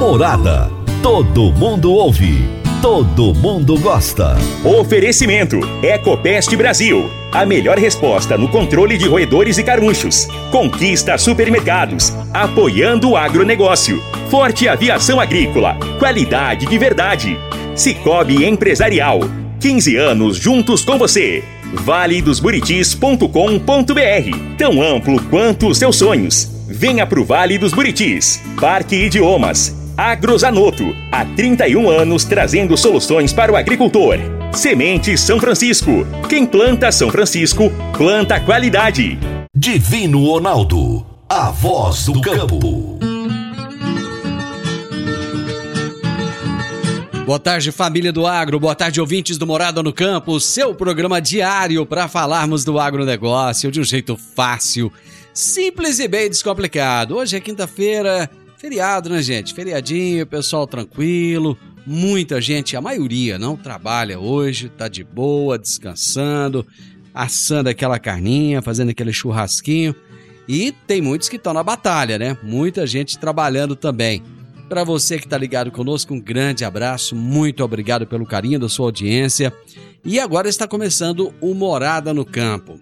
Morada. Todo mundo ouve. Todo mundo gosta. Oferecimento: Ecopest Brasil. A melhor resposta no controle de roedores e carunchos. Conquista supermercados. Apoiando o agronegócio. Forte aviação agrícola. Qualidade de verdade. Cicobi Empresarial. 15 anos juntos com você. valedosburitis.com.br Tão amplo quanto os seus sonhos. Venha pro Vale dos Buritis. Parque Idiomas. Agrozanoto. Há 31 anos trazendo soluções para o agricultor. Semente São Francisco. Quem planta São Francisco, planta qualidade. Divino Ronaldo. A voz do campo. Boa tarde, família do agro. Boa tarde, ouvintes do Morada no Campo. Seu programa diário para falarmos do agronegócio de um jeito fácil, simples e bem descomplicado. Hoje é quinta-feira, feriado, né, gente? Feriadinho, pessoal tranquilo. Muita gente, a maioria, não trabalha hoje, tá de boa, descansando, assando aquela carninha, fazendo aquele churrasquinho. E tem muitos que estão na batalha, né? Muita gente trabalhando também. Para você que está ligado conosco, um grande abraço, muito obrigado pelo carinho da sua audiência. E agora está começando o Morada no Campo.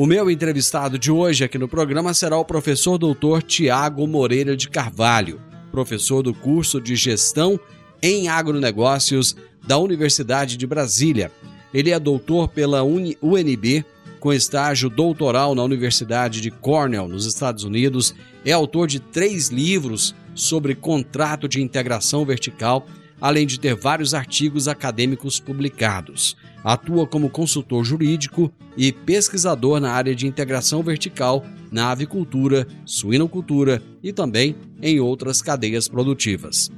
O meu entrevistado de hoje aqui no programa será o professor doutor Tiago Moreira de Carvalho, professor do curso de Gestão em Agronegócios da Universidade de Brasília. Ele é doutor pela UNB, com estágio doutoral na Universidade de Cornell, nos Estados Unidos. É autor de três livros sobre contrato de integração vertical, além de ter vários artigos acadêmicos publicados. Atua como consultor jurídico e pesquisador na área de integração vertical na avicultura, suinocultura e também em outras cadeias produtivas.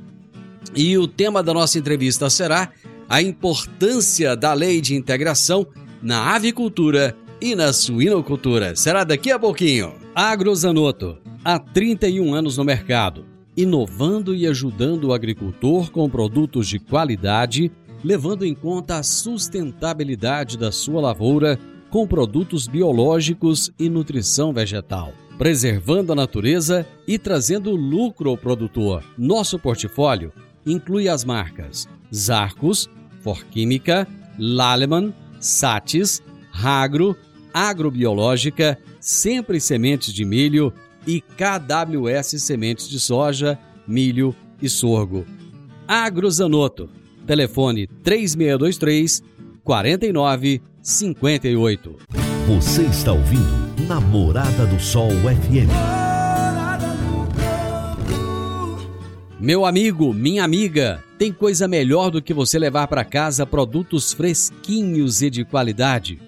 E o tema da nossa entrevista será a importância da lei de integração na avicultura e na suinocultura. Será daqui a pouquinho. Agrozanoto, há 31 anos no mercado, inovando e ajudando o agricultor com produtos de qualidade, levando em conta a sustentabilidade da sua lavoura com produtos biológicos e nutrição vegetal, preservando a natureza e trazendo lucro ao produtor. Nosso portfólio inclui as marcas Zarcos, Forquímica, Laleman, Satis, Ragro, Agrobiológica, Sempre Sementes de Milho e KWS Sementes de Soja, Milho e Sorgo. Agrozanoto. Telefone 3623 4958. Você está ouvindo Namorada do Sol FM. Meu amigo, minha amiga, tem coisa melhor do que você levar para casa produtos fresquinhos e de qualidade.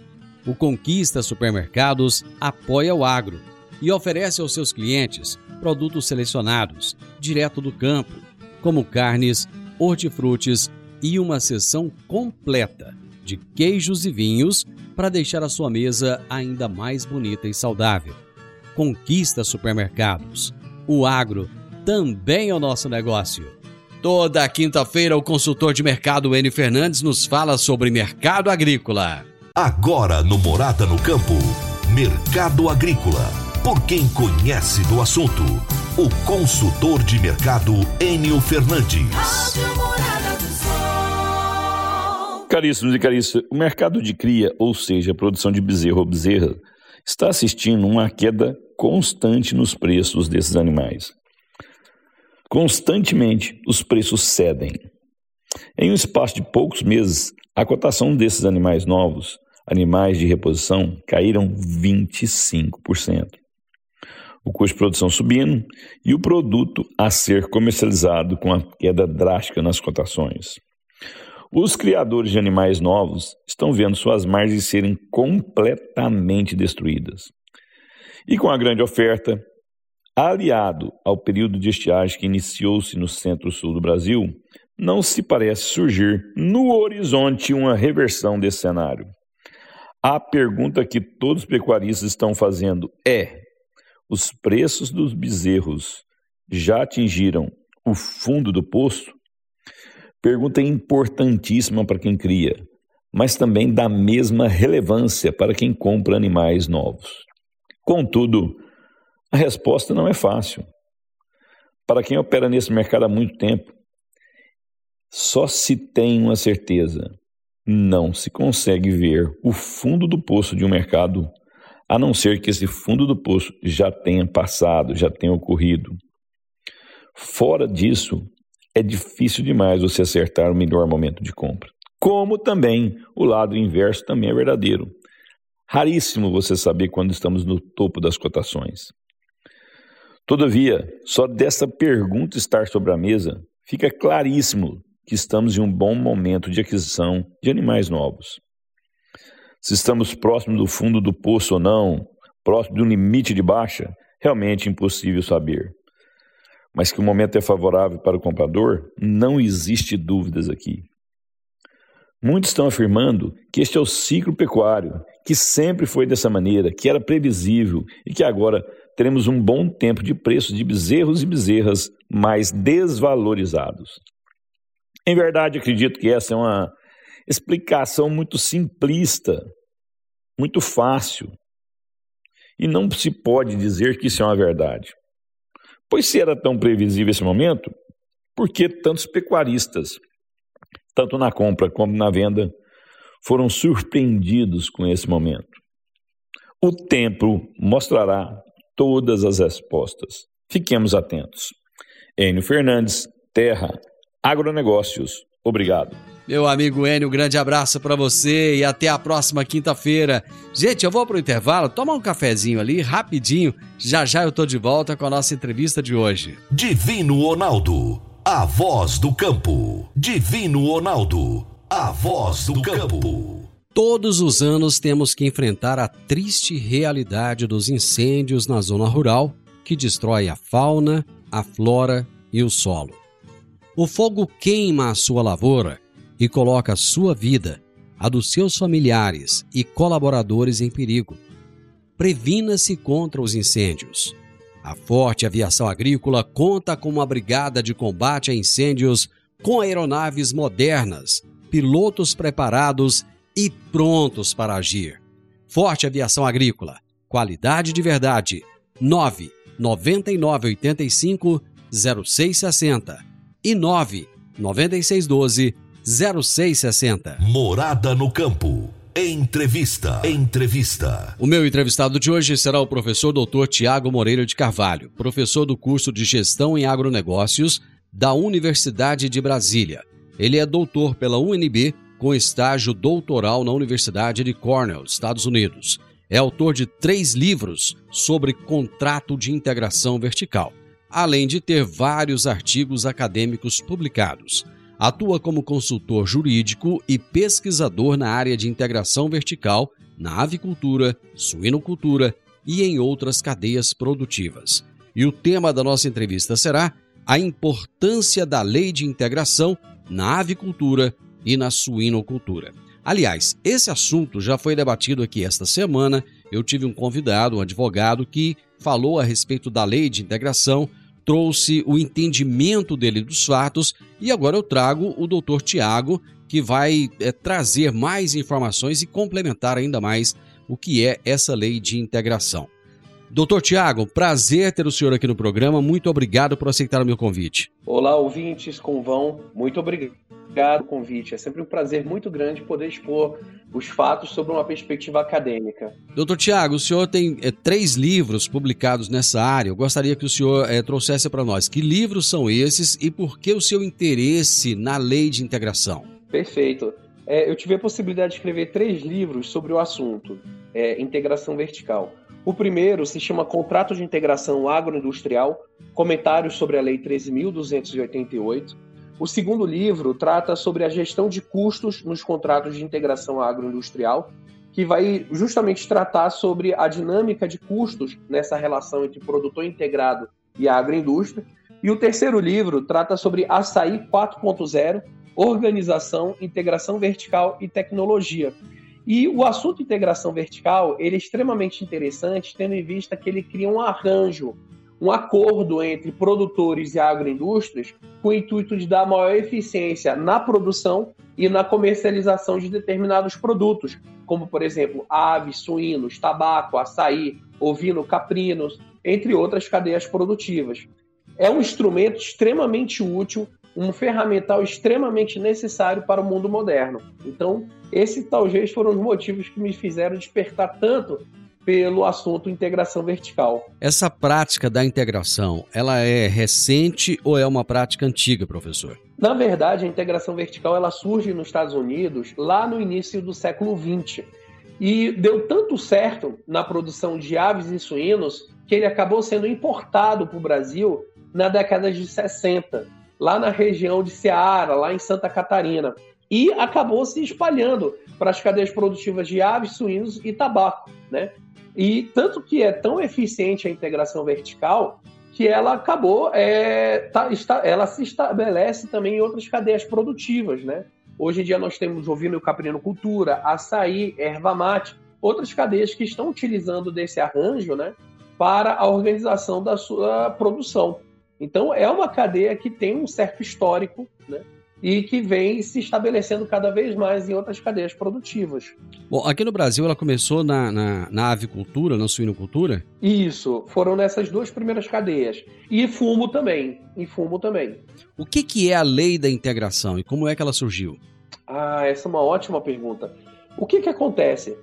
O Conquista Supermercados apoia o agro e oferece aos seus clientes produtos selecionados, direto do campo, como carnes, hortifrutis e uma seção completa de queijos e vinhos para deixar a sua mesa ainda mais bonita e saudável. Conquista Supermercados. O agro também é o nosso negócio. Toda quinta-feira, o consultor de mercado N Fernandes nos fala sobre mercado agrícola. Agora no Morada no Campo. Mercado Agrícola. Por quem conhece do assunto. O consultor de mercado Enio Fernandes. Rádio Morada. Caríssimos e caríssimas, o mercado de cria, ou seja, a produção de bezerro ou bezerra, está assistindo uma queda constante nos preços desses animais. Constantemente, os preços cedem. Em um espaço de poucos meses, a cotação desses animais novos, animais de reposição, caíram 25%. O custo de produção subindo e o produto a ser comercializado com a queda drástica nas cotações. Os criadores de animais novos estão vendo suas margens serem completamente destruídas. E com a grande oferta, aliado ao período de estiagem que iniciou-se no centro-sul do Brasil, não se parece surgir no horizonte uma reversão desse cenário. A pergunta que todos os pecuaristas estão fazendo é: os preços dos bezerros já atingiram o fundo do poço? Pergunta importantíssima para quem cria, mas também da mesma relevância para quem compra animais novos. Contudo, a resposta não é fácil. Para quem opera nesse mercado há muito tempo, só se tem uma certeza: não se consegue ver o fundo do poço de um mercado, a não ser que esse fundo do poço já tenha passado, já tenha ocorrido. Fora disso, é difícil demais você acertar o melhor momento de compra. Como também o lado inverso também é verdadeiro. Raríssimo você saber quando estamos no topo das cotações. Todavia, só dessa pergunta estar sobre a mesa, fica claríssimo que estamos em um bom momento de aquisição de animais novos. Se estamos próximos do fundo do poço ou não, próximo de um limite de baixa, realmente impossível saber mas que o momento é favorável para o comprador, não existe dúvidas aqui. Muitos estão afirmando que este é o ciclo pecuário, que sempre foi dessa maneira, que era previsível e que agora teremos um bom tempo de preços de bezerros e bezerras mais desvalorizados. Em verdade, acredito que essa é uma explicação muito simplista, muito fácil. E não se pode dizer que isso é uma verdade. Pois se era tão previsível esse momento, por que tantos pecuaristas, tanto na compra como na venda, foram surpreendidos com esse momento? O tempo mostrará todas as respostas. Fiquemos atentos. Enio Fernandes, Terra, Agronegócios. Obrigado. Meu amigo Enio, um grande abraço para você e até a próxima quinta-feira. Gente, eu vou pro intervalo, tomar um cafezinho ali, rapidinho. Já já eu tô de volta com a nossa entrevista de hoje. Divino Ronaldo, a voz do campo. Divino Ronaldo, a voz do campo. Todos os anos temos que enfrentar a triste realidade dos incêndios na zona rural que destrói a fauna, a flora e o solo. O fogo queima a sua lavoura e coloca a sua vida, a dos seus familiares e colaboradores em perigo. Previna-se contra os incêndios. A Forte Aviação Agrícola conta com uma brigada de combate a incêndios com aeronaves modernas, pilotos preparados e prontos para agir. Forte Aviação Agrícola, qualidade de verdade. 9 9985 0660 e 9 9612 0660. Morada no campo. Entrevista. Entrevista. O meu entrevistado de hoje será o professor Dr. Tiago Moreira de Carvalho, professor do curso de Gestão em Agronegócios da Universidade de Brasília. Ele é doutor pela UNB com estágio doutoral na Universidade de Cornell, Estados Unidos. É autor de três livros sobre contrato de integração vertical, além de ter vários artigos acadêmicos publicados. Atua como consultor jurídico e pesquisador na área de integração vertical na avicultura, suinocultura e em outras cadeias produtivas. E o tema da nossa entrevista será a importância da lei de integração na avicultura e na suinocultura. Aliás, esse assunto já foi debatido aqui esta semana. Eu tive um convidado, um advogado, que falou a respeito da lei de integração trouxe o entendimento dele dos fatos e agora eu trago o doutor Tiago, que vai é, trazer mais informações e complementar ainda mais o que é essa lei de integração. Doutor Tiago, prazer ter o senhor aqui no programa. Muito obrigado por aceitar o meu convite. Olá, ouvintes, como vão? Muito obrigado pelo convite. É sempre um prazer muito grande poder expor os fatos sobre uma perspectiva acadêmica. Doutor Tiago, o senhor tem é, três livros publicados nessa área. Eu gostaria que o senhor é, trouxesse para nós que livros são esses e por que o seu interesse na lei de integração. Perfeito. É, eu tive a possibilidade de escrever três livros sobre o assunto, é, integração vertical. O primeiro se chama Contrato de Integração Agroindustrial, comentários sobre a Lei 13.288. O segundo livro trata sobre a gestão de custos nos contratos de integração agroindustrial. que vai justamente tratar sobre a dinâmica de custos nessa relação entre produtor integrado e agroindústria. E o terceiro livro trata sobre Açaí 4.0, organização, integração vertical e tecnologia. E o assunto integração vertical ele é extremamente interessante, tendo em vista que ele cria um arranjo, um acordo entre produtores e agroindústrias com o intuito de dar maior eficiência na produção e na comercialização de determinados produtos, como, por exemplo, aves, suínos, tabaco, açaí, ovino, caprinos, entre outras cadeias produtivas. É um instrumento extremamente útil um ferramental extremamente necessário para o mundo moderno. Então, esses talvez foram os motivos que me fizeram despertar tanto pelo assunto integração vertical. Essa prática da integração, ela é recente ou é uma prática antiga, professor? Na verdade, a integração vertical ela surge nos Estados Unidos lá no início do século XX. E deu tanto certo na produção de aves e suínos que ele acabou sendo importado para o Brasil na década de 60 lá na região de Ceará, lá em Santa Catarina. E acabou se espalhando para as cadeias produtivas de aves, suínos e tabaco, né? E tanto que é tão eficiente a integração vertical que ela acabou, é, tá, está, ela se estabelece também em outras cadeias produtivas, né? Hoje em dia nós temos ovino e caprino cultura, açaí, erva mate, outras cadeias que estão utilizando desse arranjo, né, para a organização da sua produção. Então, é uma cadeia que tem um certo histórico, né? E que vem se estabelecendo cada vez mais em outras cadeias produtivas. Bom, aqui no Brasil ela começou na, na, na avicultura, na suinocultura? Isso, foram nessas duas primeiras cadeias. E fumo também, e fumo também. O que, que é a lei da integração e como é que ela surgiu? Ah, essa é uma ótima pergunta. O que, que acontece?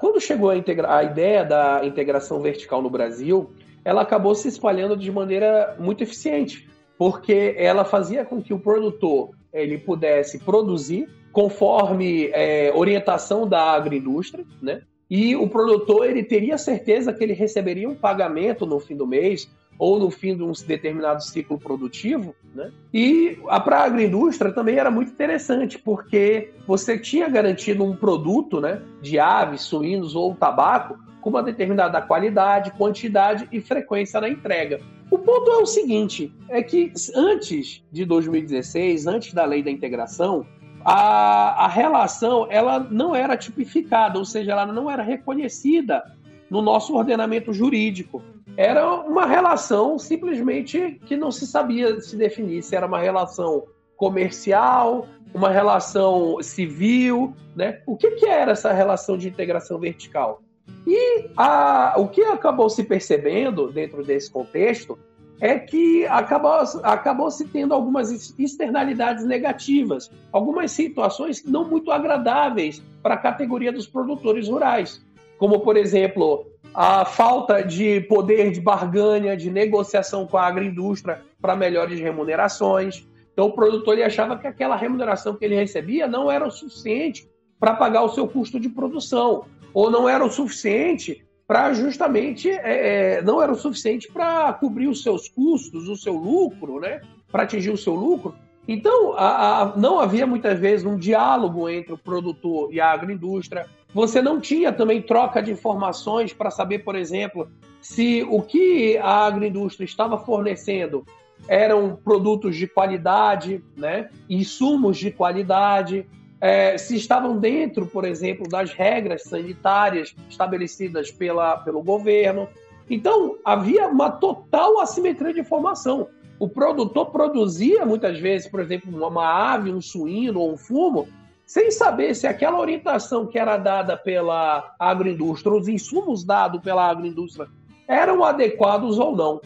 Quando chegou a, integra a ideia da integração vertical no Brasil, ela acabou se espalhando de maneira muito eficiente, porque ela fazia com que o produtor ele pudesse produzir conforme é, orientação da agroindústria, né? E o produtor ele teria certeza que ele receberia um pagamento no fim do mês ou no fim de um determinado ciclo produtivo, né? E para a agroindústria também era muito interessante, porque você tinha garantido um produto, né, de aves, suínos ou tabaco com uma determinada qualidade, quantidade e frequência na entrega. O ponto é o seguinte: é que antes de 2016, antes da lei da integração, a, a relação ela não era tipificada, ou seja, ela não era reconhecida no nosso ordenamento jurídico. Era uma relação simplesmente que não se sabia se definir se era uma relação comercial, uma relação civil, né? O que, que era essa relação de integração vertical? E a, o que acabou se percebendo dentro desse contexto é que acabou, acabou se tendo algumas externalidades negativas, algumas situações não muito agradáveis para a categoria dos produtores rurais, como, por exemplo, a falta de poder de barganha, de negociação com a agroindústria para melhores remunerações. Então, o produtor ele achava que aquela remuneração que ele recebia não era o suficiente para pagar o seu custo de produção ou não era o suficiente para justamente é, é, não era o suficiente para cobrir os seus custos, o seu lucro, né? Para atingir o seu lucro. Então, a, a, não havia muitas vezes um diálogo entre o produtor e a agroindústria. Você não tinha também troca de informações para saber, por exemplo, se o que a agroindústria estava fornecendo eram produtos de qualidade, né? insumos de qualidade, é, se estavam dentro, por exemplo, das regras sanitárias estabelecidas pela, pelo governo. Então, havia uma total assimetria de informação. O produtor produzia, muitas vezes, por exemplo, uma ave, um suíno ou um fumo, sem saber se aquela orientação que era dada pela agroindústria, os insumos dados pela agroindústria, eram adequados ou não.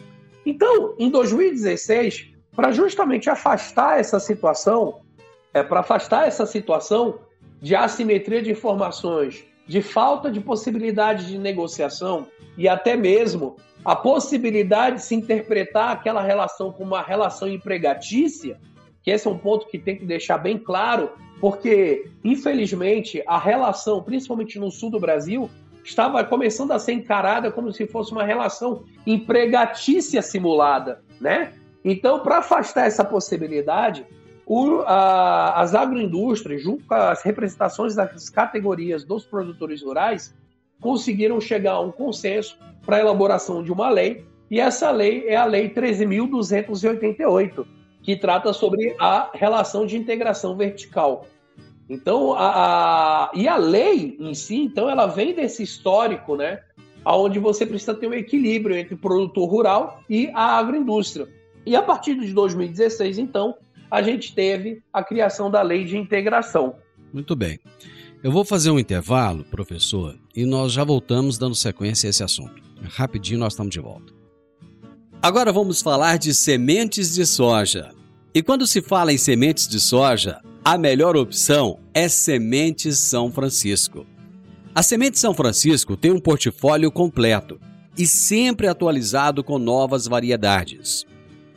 Então, em 2016, para justamente afastar essa situação, é, para afastar essa situação de assimetria de informações, de falta de possibilidade de negociação e até mesmo a possibilidade de se interpretar aquela relação como uma relação empregatícia, que esse é um ponto que tem que deixar bem claro, porque, infelizmente, a relação, principalmente no sul do Brasil, estava começando a ser encarada como se fosse uma relação empregatícia simulada, né? Então, para afastar essa possibilidade, o, a, as agroindústrias, junto com as representações das categorias dos produtores rurais, conseguiram chegar a um consenso para a elaboração de uma lei, e essa lei é a Lei 13.288, que trata sobre a relação de integração vertical. Então, a, a, e a lei em si, então, ela vem desse histórico, né? Onde você precisa ter um equilíbrio entre o produtor rural e a agroindústria. E a partir de 2016, então, a gente teve a criação da lei de integração. Muito bem. Eu vou fazer um intervalo, professor, e nós já voltamos dando sequência a esse assunto. Rapidinho nós estamos de volta. Agora vamos falar de sementes de soja. E quando se fala em sementes de soja, a melhor opção é Sementes São Francisco. A Semente São Francisco tem um portfólio completo e sempre atualizado com novas variedades.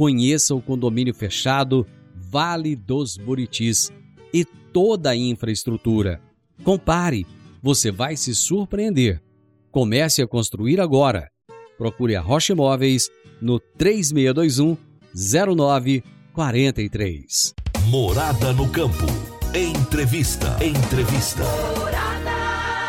Conheça o condomínio fechado Vale dos Buritis e toda a infraestrutura. Compare, você vai se surpreender. Comece a construir agora. Procure a Rocha Imóveis no 3621 0943. Morada no campo. Entrevista. Entrevista.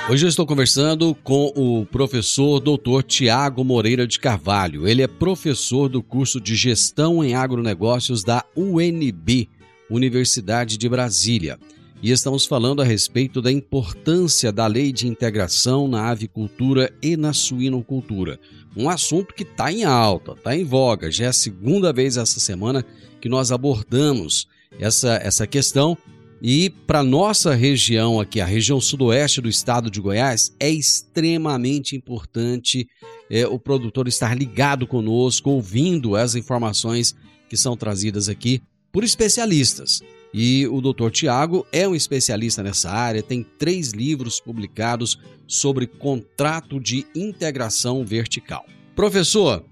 Hoje eu estou conversando com o professor Dr. Tiago Moreira de Carvalho. Ele é professor do curso de Gestão em Agronegócios da UNB, Universidade de Brasília. E estamos falando a respeito da importância da lei de integração na avicultura e na suinocultura. Um assunto que está em alta, está em voga. Já é a segunda vez essa semana que nós abordamos essa, essa questão. E para nossa região aqui, a região sudoeste do estado de Goiás, é extremamente importante é, o produtor estar ligado conosco, ouvindo as informações que são trazidas aqui por especialistas. E o Dr. Tiago é um especialista nessa área, tem três livros publicados sobre contrato de integração vertical. Professor,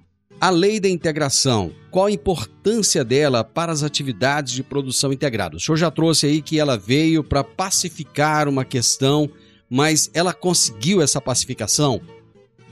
a lei da integração, qual a importância dela para as atividades de produção integrada? O senhor já trouxe aí que ela veio para pacificar uma questão, mas ela conseguiu essa pacificação?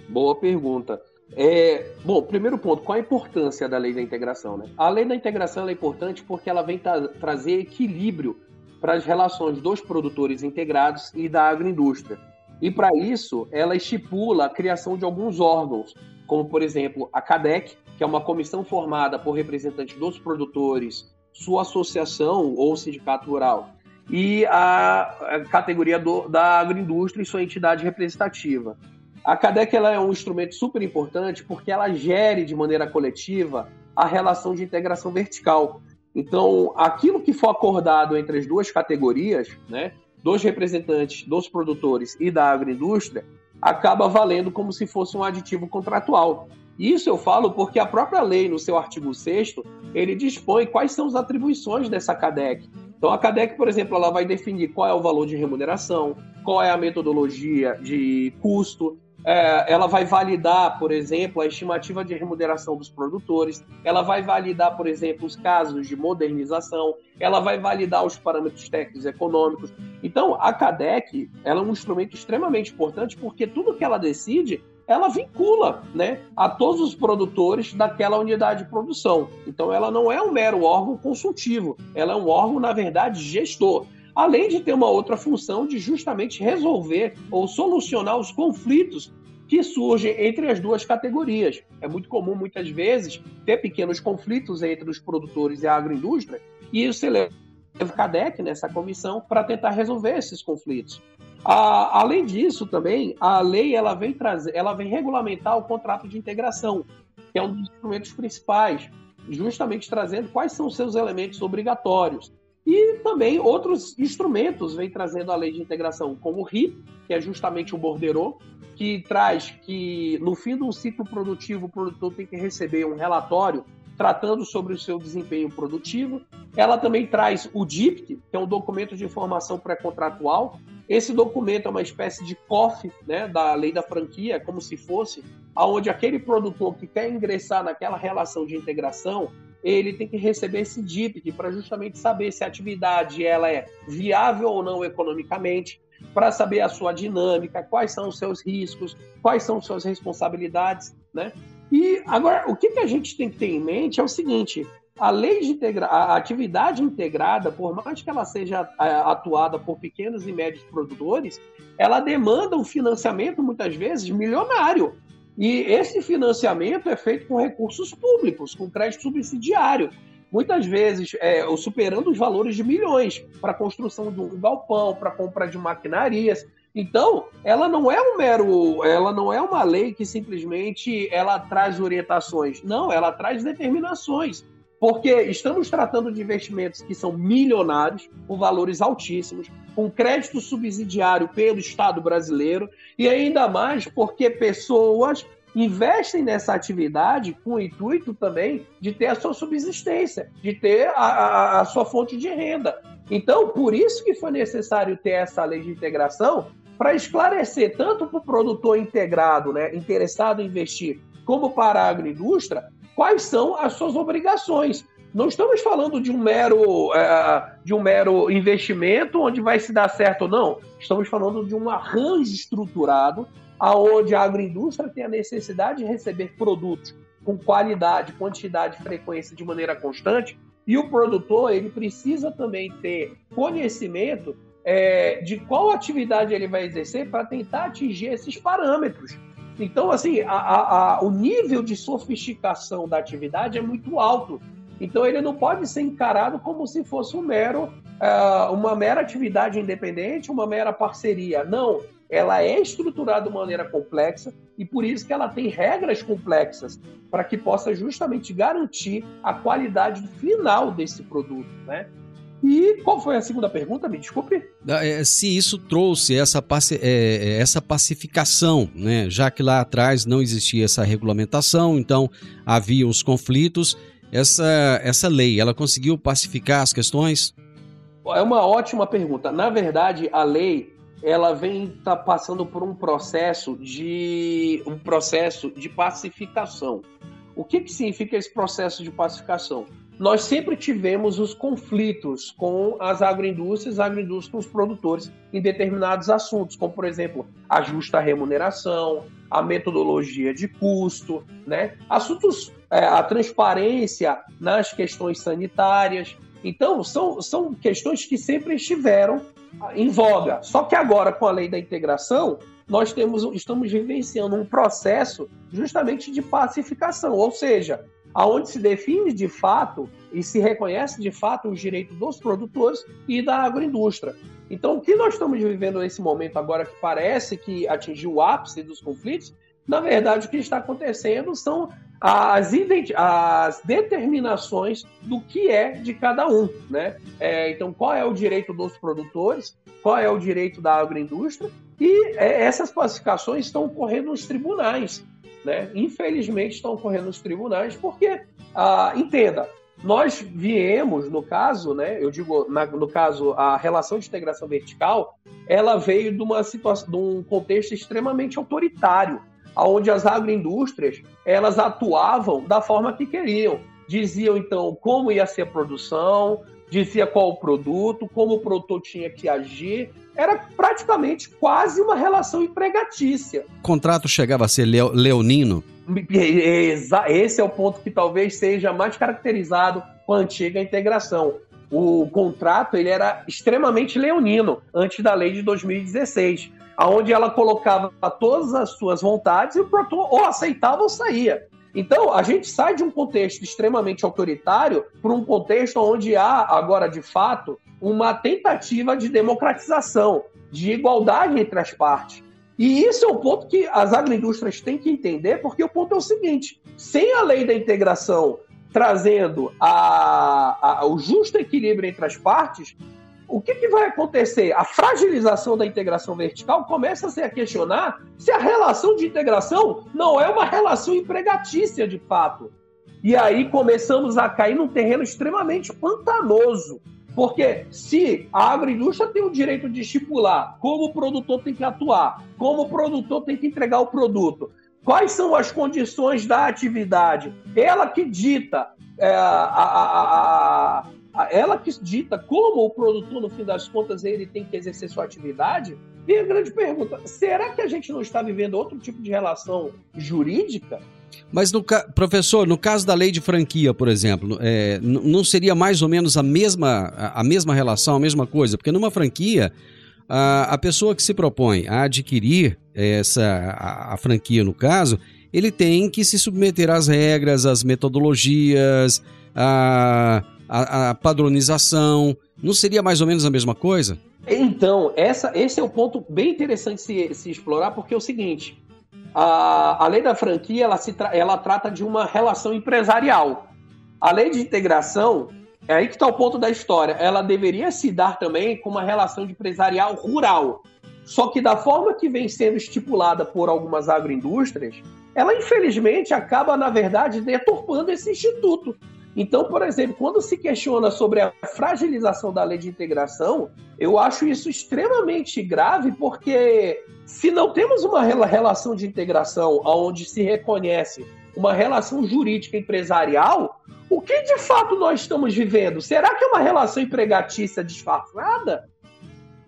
Boa pergunta. É, bom, primeiro ponto, qual a importância da lei da integração? Né? A lei da integração é importante porque ela vem tra trazer equilíbrio para as relações dos produtores integrados e da agroindústria. E para isso, ela estipula a criação de alguns órgãos, como por exemplo a CADEC, que é uma comissão formada por representantes dos produtores, sua associação ou sindicato rural, e a, categoria do, da agroindústria e sua entidade representativa. A CADEC ela é um instrumento super importante porque ela gere de maneira coletiva a relação de integração vertical. Então, aquilo que for acordado entre as duas categorias, né, dos representantes dos produtores e da agroindústria, acaba valendo como se fosse um aditivo contratual. Isso eu falo porque a própria lei, no seu artigo 6 ele dispõe quais são as atribuições dessa CADEC. Então, a CADEC, por exemplo, ela vai definir qual é o valor de remuneração, qual é a metodologia de custo, é, ela vai validar, por exemplo, a estimativa de remuneração dos produtores, ela vai validar, por exemplo, os casos de modernização, ela vai validar os parâmetros técnicos e econômicos. Então, a CADEC ela é um instrumento extremamente importante porque tudo que ela decide ela vincula né, a todos os produtores daquela unidade de produção. Então, ela não é um mero órgão consultivo, ela é um órgão, na verdade, gestor além de ter uma outra função de justamente resolver ou solucionar os conflitos que surgem entre as duas categorias. É muito comum, muitas vezes, ter pequenos conflitos entre os produtores e a agroindústria, e isso se leva CADEC nessa comissão para tentar resolver esses conflitos. Além disso, também, a lei ela vem trazer, ela vem regulamentar o contrato de integração, que é um dos instrumentos principais, justamente trazendo quais são seus elementos obrigatórios. E também outros instrumentos vem trazendo a lei de integração, como o RIP, que é justamente o borderô, que traz que no fim do ciclo produtivo o produtor tem que receber um relatório tratando sobre o seu desempenho produtivo. Ela também traz o DIPT, que é um documento de informação pré-contratual. Esse documento é uma espécie de COF né, da lei da franquia, como se fosse, aonde aquele produtor que quer ingressar naquela relação de integração, ele tem que receber esse DIPT para justamente saber se a atividade ela é viável ou não economicamente, para saber a sua dinâmica, quais são os seus riscos, quais são suas responsabilidades, né? E agora, o que, que a gente tem que ter em mente é o seguinte: a lei de integra a atividade integrada, por mais que ela seja é, atuada por pequenos e médios produtores, ela demanda um financiamento muitas vezes milionário. E esse financiamento é feito com recursos públicos, com crédito subsidiário. Muitas vezes é, superando os valores de milhões para a construção de um galpão, para compra de maquinarias. Então, ela não é um mero, ela não é uma lei que simplesmente ela traz orientações. Não, ela traz determinações. Porque estamos tratando de investimentos que são milionários, com valores altíssimos, com crédito subsidiário pelo Estado brasileiro, e ainda mais porque pessoas investem nessa atividade com o intuito também de ter a sua subsistência, de ter a, a, a sua fonte de renda. Então, por isso que foi necessário ter essa lei de integração, para esclarecer tanto para o produtor integrado, né, interessado em investir, como para a agroindústria, quais são as suas obrigações. Não estamos falando de um mero, é, de um mero investimento onde vai se dar certo ou não. Estamos falando de um arranjo estruturado aonde a agroindústria tem a necessidade de receber produtos com qualidade, quantidade frequência de maneira constante, e o produtor ele precisa também ter conhecimento é, de qual atividade ele vai exercer para tentar atingir esses parâmetros. Então, assim, a, a, a, o nível de sofisticação da atividade é muito alto. Então, ele não pode ser encarado como se fosse um mero, uh, uma mera atividade independente, uma mera parceria. Não, ela é estruturada de maneira complexa e por isso que ela tem regras complexas para que possa justamente garantir a qualidade final desse produto, né? E qual foi a segunda pergunta? Me desculpe. É, se isso trouxe essa, é, é, essa pacificação, né? já que lá atrás não existia essa regulamentação, então havia os conflitos. Essa, essa lei, ela conseguiu pacificar as questões? É uma ótima pergunta. Na verdade, a lei ela vem tá passando por um processo de um processo de pacificação. O que, que significa esse processo de pacificação? Nós sempre tivemos os conflitos com as agroindústrias, agroindústrias com os produtores em determinados assuntos, como por exemplo a justa remuneração, a metodologia de custo, né? Assuntos, é, a transparência nas questões sanitárias. Então, são, são questões que sempre estiveram em voga. Só que agora, com a lei da integração, nós temos, estamos vivenciando um processo justamente de pacificação, ou seja, aonde se define de fato e se reconhece de fato os direitos dos produtores e da agroindústria. Então, o que nós estamos vivendo nesse momento agora que parece que atingiu o ápice dos conflitos, na verdade, o que está acontecendo são as, as determinações do que é de cada um, né? É, então, qual é o direito dos produtores, qual é o direito da agroindústria, e é, essas classificações estão ocorrendo nos tribunais, né? Infelizmente, estão ocorrendo nos tribunais, porque, ah, entenda, nós viemos, no caso, né, eu digo, na, no caso, a relação de integração vertical, ela veio de uma situação, de um contexto extremamente autoritário, onde as agroindústrias elas atuavam da forma que queriam. Diziam então como ia ser a produção, dizia qual o produto, como o produtor tinha que agir. Era praticamente quase uma relação empregatícia. O contrato chegava a ser leonino? Esse é o ponto que talvez seja mais caracterizado com a antiga integração. O contrato ele era extremamente leonino antes da lei de 2016 aonde ela colocava todas as suas vontades e o produtor ou aceitava ou saía. Então, a gente sai de um contexto extremamente autoritário para um contexto onde há, agora de fato, uma tentativa de democratização, de igualdade entre as partes. E isso é um ponto que as agroindústrias têm que entender, porque o ponto é o seguinte: sem a lei da integração trazendo a, a, o justo equilíbrio entre as partes, o que, que, vai acontecer? A fragilização da integração vertical começa a se questionar se a relação de integração não é uma relação empregatícia de fato. E aí começamos a cair num terreno extremamente pantanoso. Porque se a agroindústria tem o direito de estipular como o produtor tem que atuar, como o produtor tem que entregar o produto, quais são as condições da atividade, ela que dita é, a, a, a, ela que dita como o produtor, no fim das contas, ele tem que exercer sua atividade. E a grande pergunta: será que a gente não está vivendo outro tipo de relação jurídica? Mas, no, professor, no caso da lei de franquia, por exemplo, é, não seria mais ou menos a mesma, a mesma relação, a mesma coisa? Porque numa franquia, a, a pessoa que se propõe a adquirir essa, a, a franquia, no caso, ele tem que se submeter às regras, às metodologias, à, à, à padronização. Não seria mais ou menos a mesma coisa? Então, essa, esse é um ponto bem interessante se, se explorar, porque é o seguinte: a, a lei da franquia ela, se tra ela trata de uma relação empresarial. A lei de integração, é aí que está o ponto da história, ela deveria se dar também com uma relação empresarial rural. Só que da forma que vem sendo estipulada por algumas agroindústrias, ela infelizmente acaba, na verdade, deturpando esse instituto. Então, por exemplo, quando se questiona sobre a fragilização da lei de integração, eu acho isso extremamente grave, porque se não temos uma relação de integração onde se reconhece uma relação jurídica empresarial, o que de fato nós estamos vivendo? Será que é uma relação empregatícia disfarçada?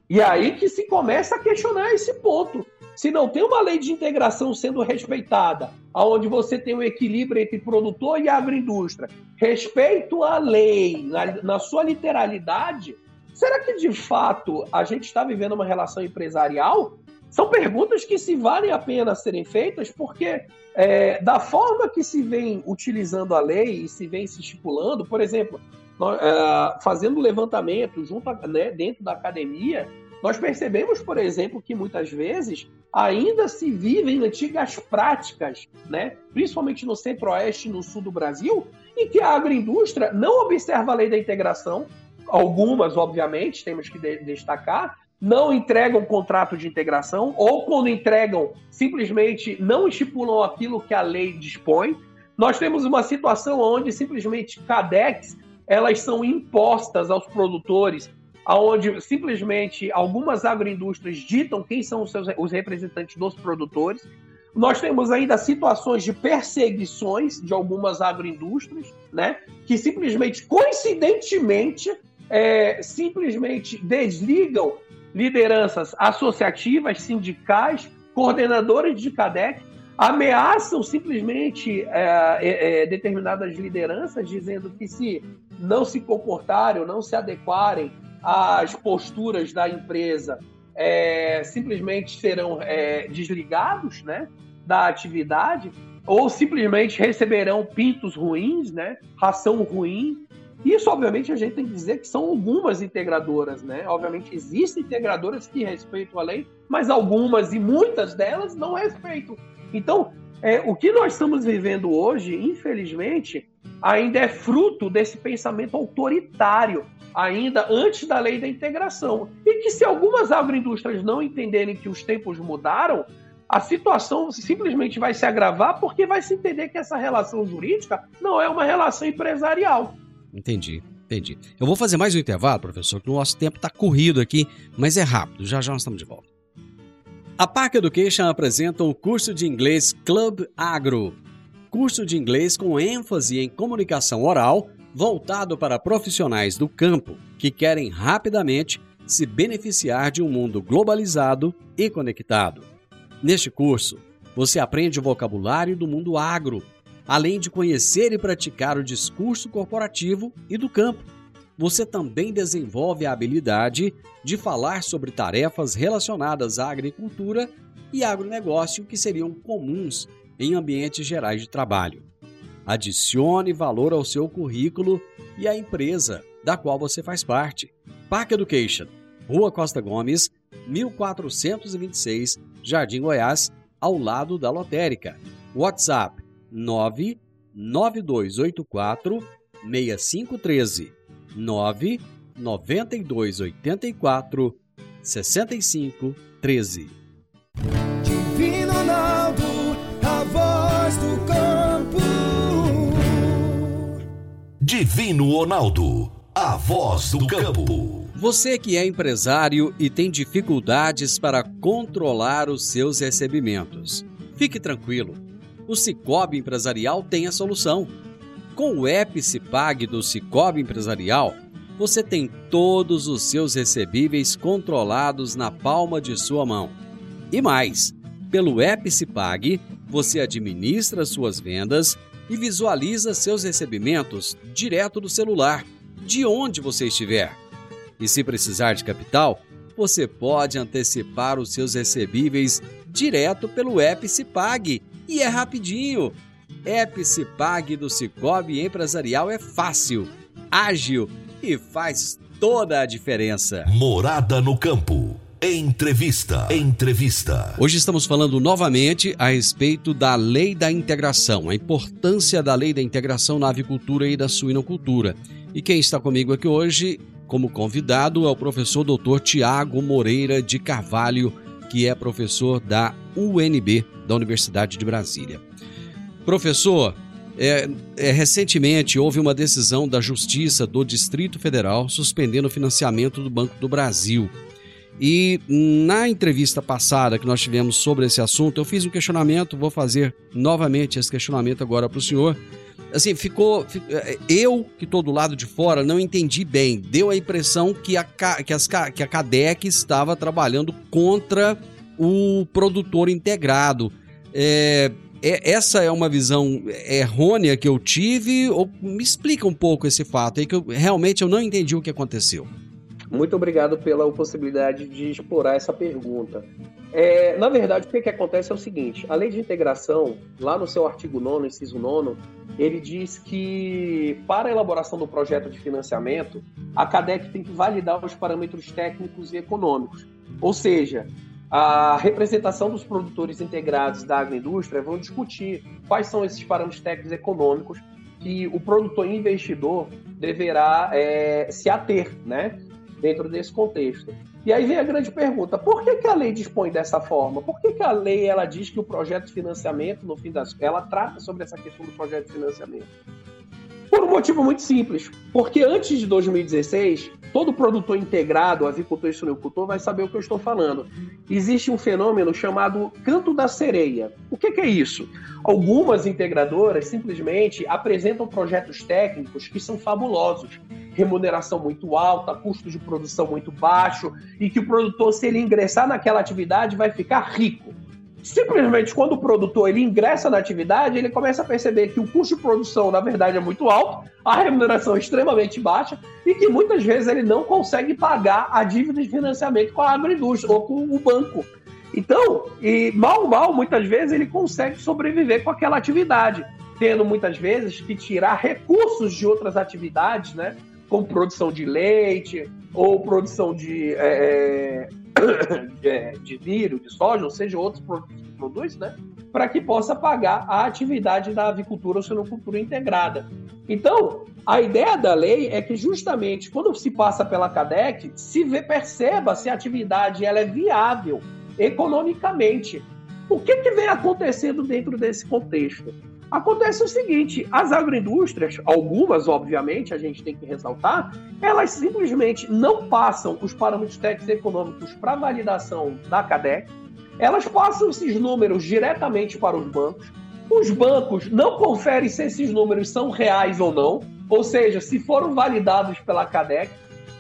E aí que se começa a questionar esse ponto. Se não tem uma lei de integração sendo respeitada, aonde você tem um equilíbrio entre produtor e agroindústria, respeito à lei na, na sua literalidade, será que de fato a gente está vivendo uma relação empresarial? São perguntas que se valem a pena serem feitas, porque é, da forma que se vem utilizando a lei e se vem se estipulando, por exemplo, nós, é, fazendo levantamento junto a, né, dentro da academia, nós percebemos, por exemplo, que muitas vezes ainda se vivem antigas práticas, né? principalmente no centro-oeste e no sul do Brasil, em que a agroindústria não observa a lei da integração, algumas, obviamente, temos que de destacar, não entregam contrato de integração, ou quando entregam, simplesmente não estipulam aquilo que a lei dispõe. Nós temos uma situação onde simplesmente CADEX elas são impostas aos produtores, aonde simplesmente algumas agroindústrias ditam quem são os, seus, os representantes dos produtores. Nós temos ainda situações de perseguições de algumas agroindústrias, né, que simplesmente, coincidentemente, é, simplesmente desligam lideranças associativas, sindicais, coordenadores de CADEC, ameaçam simplesmente é, é, é, determinadas lideranças, dizendo que se não se comportarem não se adequarem às posturas da empresa, é, simplesmente serão é, desligados né, da atividade ou simplesmente receberão pintos ruins, né, ração ruim. Isso, obviamente, a gente tem que dizer que são algumas integradoras, né? Obviamente, existem integradoras que respeitam a lei, mas algumas e muitas delas não respeitam. Então, é, o que nós estamos vivendo hoje, infelizmente, ainda é fruto desse pensamento autoritário, ainda antes da lei da integração. E que se algumas agroindústrias não entenderem que os tempos mudaram, a situação simplesmente vai se agravar porque vai se entender que essa relação jurídica não é uma relação empresarial. Entendi. Entendi. Eu vou fazer mais um intervalo, professor, que o nosso tempo está corrido aqui, mas é rápido. Já já nós estamos de volta. A Park Education apresenta o curso de inglês Club Agro. Curso de inglês com ênfase em comunicação oral, voltado para profissionais do campo que querem rapidamente se beneficiar de um mundo globalizado e conectado. Neste curso, você aprende o vocabulário do mundo agro além de conhecer e praticar o discurso corporativo e do campo. Você também desenvolve a habilidade de falar sobre tarefas relacionadas à agricultura e agronegócio que seriam comuns em ambientes gerais de trabalho. Adicione valor ao seu currículo e à empresa da qual você faz parte. Park Education, Rua Costa Gomes, 1426, Jardim Goiás, ao lado da lotérica. WhatsApp 99284 6513 99284 6513 Divino Ronaldo, a voz do campo. Você que é empresário e tem dificuldades para controlar os seus recebimentos, fique tranquilo. O Cicobi Empresarial tem a solução. Com o app do Cicobi Empresarial, você tem todos os seus recebíveis controlados na palma de sua mão. E mais, pelo app você administra suas vendas e visualiza seus recebimentos direto do celular, de onde você estiver. E se precisar de capital, você pode antecipar os seus recebíveis direto pelo app Cipag e é rapidinho. App Cipag do Cicobi Empresarial é fácil, ágil e faz toda a diferença. Morada no campo. Entrevista. Entrevista. Hoje estamos falando novamente a respeito da lei da integração, a importância da lei da integração na avicultura e da suinocultura. E quem está comigo aqui hoje, como convidado, é o professor Dr. Tiago Moreira de Carvalho, que é professor da UNB, da Universidade de Brasília. Professor, é, é, recentemente houve uma decisão da Justiça do Distrito Federal suspendendo o financiamento do Banco do Brasil. E na entrevista passada que nós tivemos sobre esse assunto, eu fiz um questionamento, vou fazer novamente esse questionamento agora para o senhor. Assim, ficou. Eu, que estou do lado de fora, não entendi bem. Deu a impressão que a, que, as, que a CADEC estava trabalhando contra o produtor integrado. É, é, essa é uma visão errônea que eu tive? Ou me explica um pouco esse fato aí, que eu, realmente eu não entendi o que aconteceu. Muito obrigado pela possibilidade de explorar essa pergunta. É, na verdade, o que, que acontece é o seguinte: a lei de integração, lá no seu artigo 9, inciso 9, ele diz que para a elaboração do projeto de financiamento, a CADEC tem que validar os parâmetros técnicos e econômicos. Ou seja, a representação dos produtores integrados da agroindústria vão discutir quais são esses parâmetros técnicos e econômicos que o produtor investidor deverá é, se ater, né? Dentro desse contexto. E aí vem a grande pergunta: por que, que a lei dispõe dessa forma? Por que, que a lei ela diz que o projeto de financiamento, no fim das ela trata sobre essa questão do projeto de financiamento? Por um motivo muito simples. Porque antes de 2016, todo produtor integrado, avicultor e suinocultor, vai saber o que eu estou falando. Existe um fenômeno chamado canto da sereia. O que, que é isso? Algumas integradoras simplesmente apresentam projetos técnicos que são fabulosos. Remuneração muito alta, custo de produção muito baixo, e que o produtor, se ele ingressar naquela atividade, vai ficar rico. Simplesmente quando o produtor ele ingressa na atividade, ele começa a perceber que o custo de produção, na verdade, é muito alto, a remuneração é extremamente baixa e que muitas vezes ele não consegue pagar a dívida de financiamento com a agroindústria ou com o banco. Então, e mal, mal, muitas vezes ele consegue sobreviver com aquela atividade, tendo muitas vezes que tirar recursos de outras atividades, né? Como produção de leite ou produção de é, de, de milho, de soja, ou seja, outros produtos que produz, né? Para que possa pagar a atividade da avicultura ou sinocultura integrada. Então, a ideia da lei é que justamente quando se passa pela CADEC, se vê, perceba se a atividade ela é viável economicamente. O que, que vem acontecendo dentro desse contexto? Acontece o seguinte: as agroindústrias, algumas, obviamente, a gente tem que ressaltar, elas simplesmente não passam os parâmetros técnicos econômicos para validação da CADEC, elas passam esses números diretamente para os bancos. Os bancos não conferem se esses números são reais ou não, ou seja, se foram validados pela CADEC,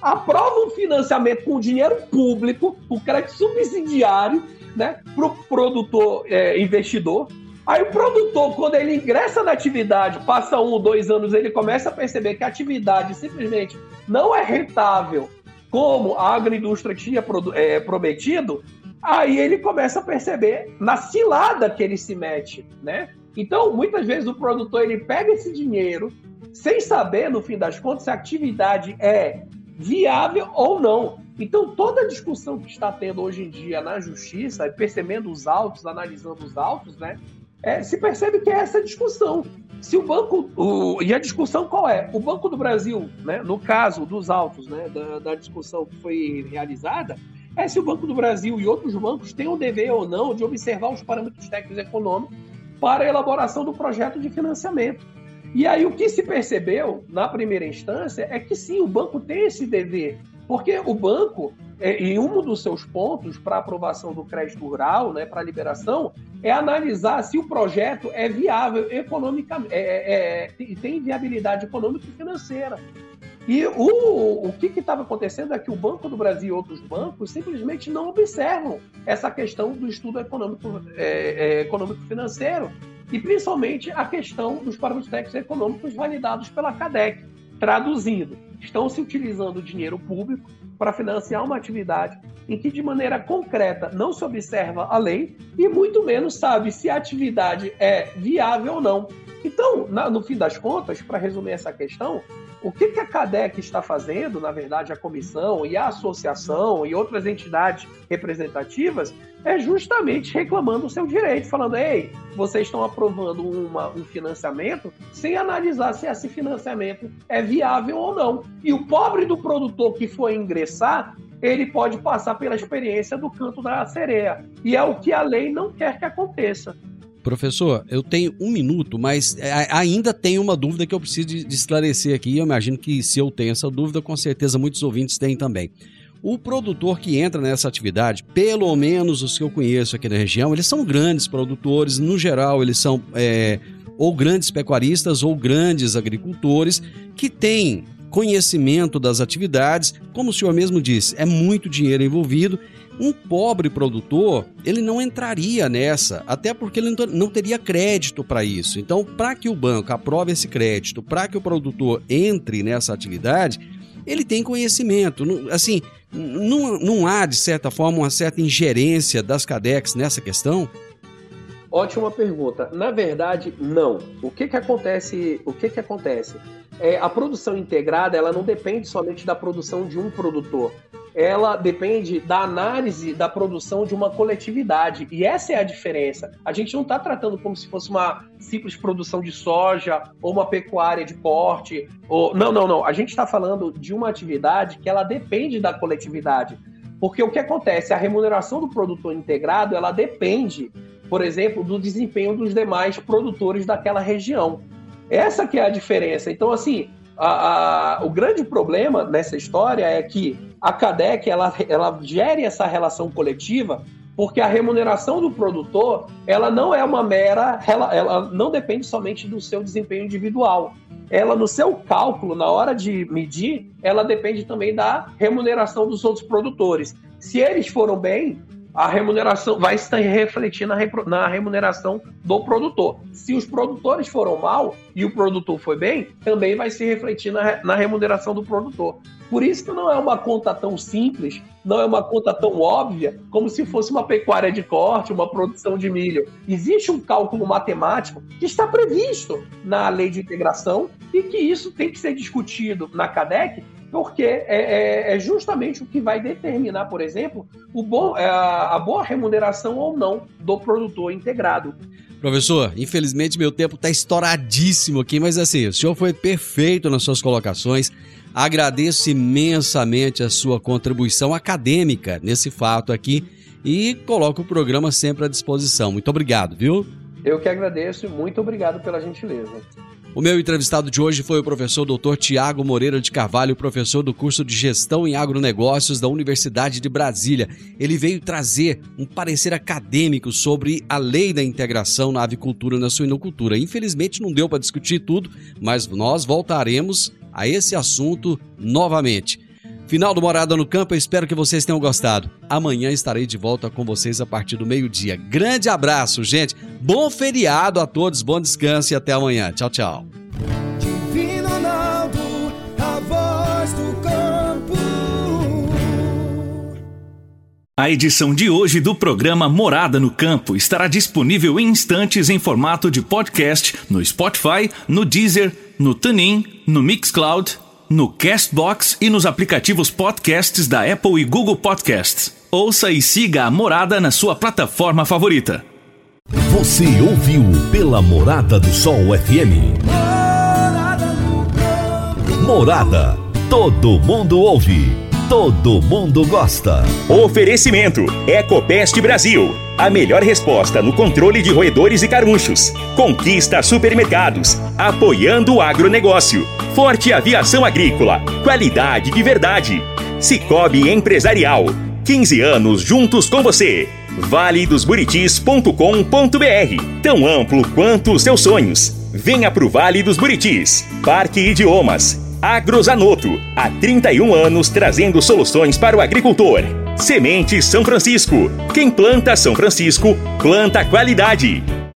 aprovam financiamento com dinheiro público, o crédito subsidiário, né, para o produtor é, investidor, Aí o produtor, quando ele ingressa na atividade, passa um ou dois anos, ele começa a perceber que a atividade simplesmente não é rentável como a agroindústria tinha é, prometido, aí ele começa a perceber na cilada que ele se mete, né? Então, muitas vezes o produtor ele pega esse dinheiro sem saber, no fim das contas, se a atividade é viável ou não. Então, toda a discussão que está tendo hoje em dia na justiça, percebendo os autos, analisando os autos, né, é, se percebe que é essa discussão. Se o banco. O, e a discussão qual é? O Banco do Brasil, né, no caso dos autos, né, da, da discussão que foi realizada, é se o Banco do Brasil e outros bancos têm o dever ou não de observar os parâmetros técnicos econômicos para a elaboração do projeto de financiamento. E aí o que se percebeu na primeira instância é que sim, o banco tem esse dever, porque o banco, é, em um dos seus pontos para aprovação do crédito rural, né, para liberação, é analisar se o projeto é viável economicamente, é, é, é tem viabilidade econômica e financeira. E o, o que estava acontecendo é que o Banco do Brasil e outros bancos simplesmente não observam essa questão do estudo econômico, é, é, econômico financeiro e principalmente a questão dos parâmetros técnicos econômicos validados pela CADEC. Traduzindo, estão se utilizando dinheiro público para financiar uma atividade em que, de maneira concreta, não se observa a lei e muito menos sabe se a atividade é viável ou não. Então, no fim das contas, para resumir essa questão, o que, que a CADEC está fazendo, na verdade, a comissão e a associação e outras entidades representativas, é justamente reclamando o seu direito, falando: ei, vocês estão aprovando uma, um financiamento sem analisar se esse financiamento é viável ou não. E o pobre do produtor que for ingressar, ele pode passar pela experiência do canto da sereia. E é o que a lei não quer que aconteça. Professor, eu tenho um minuto, mas é, ainda tenho uma dúvida que eu preciso de esclarecer aqui. Eu imagino que se eu tenho essa dúvida, com certeza muitos ouvintes têm também. O produtor que entra nessa atividade, pelo menos os que eu conheço aqui na região, eles são grandes produtores, no geral, eles são é, ou grandes pecuaristas ou grandes agricultores que têm conhecimento das atividades. Como o senhor mesmo disse, é muito dinheiro envolvido um pobre produtor, ele não entraria nessa, até porque ele não teria crédito para isso. Então, para que o banco aprove esse crédito, para que o produtor entre nessa atividade, ele tem conhecimento. Assim, não, não há, de certa forma, uma certa ingerência das CADEX nessa questão? Ótima pergunta. Na verdade, não. O que que acontece? O que que acontece? É, a produção integrada, ela não depende somente da produção de um produtor ela depende da análise da produção de uma coletividade. E essa é a diferença. A gente não está tratando como se fosse uma simples produção de soja ou uma pecuária de porte. Ou... Não, não, não. A gente está falando de uma atividade que ela depende da coletividade. Porque o que acontece? A remuneração do produtor integrado, ela depende, por exemplo, do desempenho dos demais produtores daquela região. Essa que é a diferença. Então, assim, a, a, o grande problema nessa história é que a CADEC ela, ela gere essa relação coletiva porque a remuneração do produtor ela não é uma mera ela, ela não depende somente do seu desempenho individual. Ela no seu cálculo na hora de medir ela depende também da remuneração dos outros produtores. Se eles foram bem a remuneração vai estar refletir na, na remuneração do produtor. Se os produtores foram mal e o produtor foi bem, também vai se refletir na, na remuneração do produtor. Por isso que não é uma conta tão simples, não é uma conta tão óbvia como se fosse uma pecuária de corte, uma produção de milho. Existe um cálculo matemático que está previsto na lei de integração e que isso tem que ser discutido na CADEC porque é, é, é, justamente o que vai determinar, por exemplo, o bom, é, a, a boa remuneração ou não do produtor integrado. Professor, infelizmente meu tempo está estouradíssimo aqui, mas assim, o senhor foi perfeito nas suas colocações. Agradeço imensamente a sua contribuição acadêmica nesse fato aqui e coloco o programa sempre à disposição. Muito obrigado, viu? Eu que agradeço e muito obrigado pela gentileza. O meu entrevistado de hoje foi o professor Dr. Tiago Moreira de Carvalho, professor do curso de Gestão em Agronegócios da Universidade de Brasília. Ele veio trazer um parecer acadêmico sobre a lei da integração na avicultura e na suinocultura. Infelizmente não deu para discutir tudo, mas nós voltaremos a esse assunto novamente. Final do Morada no Campo, eu espero que vocês tenham gostado. Amanhã estarei de volta com vocês a partir do meio-dia. Grande abraço, gente. Bom feriado a todos, bom descanso e até amanhã. Tchau, tchau. A edição de hoje do programa Morada no Campo estará disponível em instantes em formato de podcast no Spotify, no Deezer, no TuneIn, no Mixcloud, no Castbox e nos aplicativos podcasts da Apple e Google Podcasts. Ouça e siga a Morada na sua plataforma favorita. Você ouviu pela Morada do Sol FM. Morada. Todo mundo ouve todo mundo gosta. Oferecimento: Ecopest Brasil. A melhor resposta no controle de roedores e carunchos. Conquista supermercados. Apoiando o agronegócio. Forte aviação agrícola. Qualidade de verdade. Cicobi Empresarial. 15 anos juntos com você. valedosburitis.com.br Tão amplo quanto os seus sonhos. Venha pro Vale dos Buritis. Parque Idiomas. Agrozanoto, há 31 anos trazendo soluções para o agricultor. Semente São Francisco. Quem planta São Francisco, planta qualidade.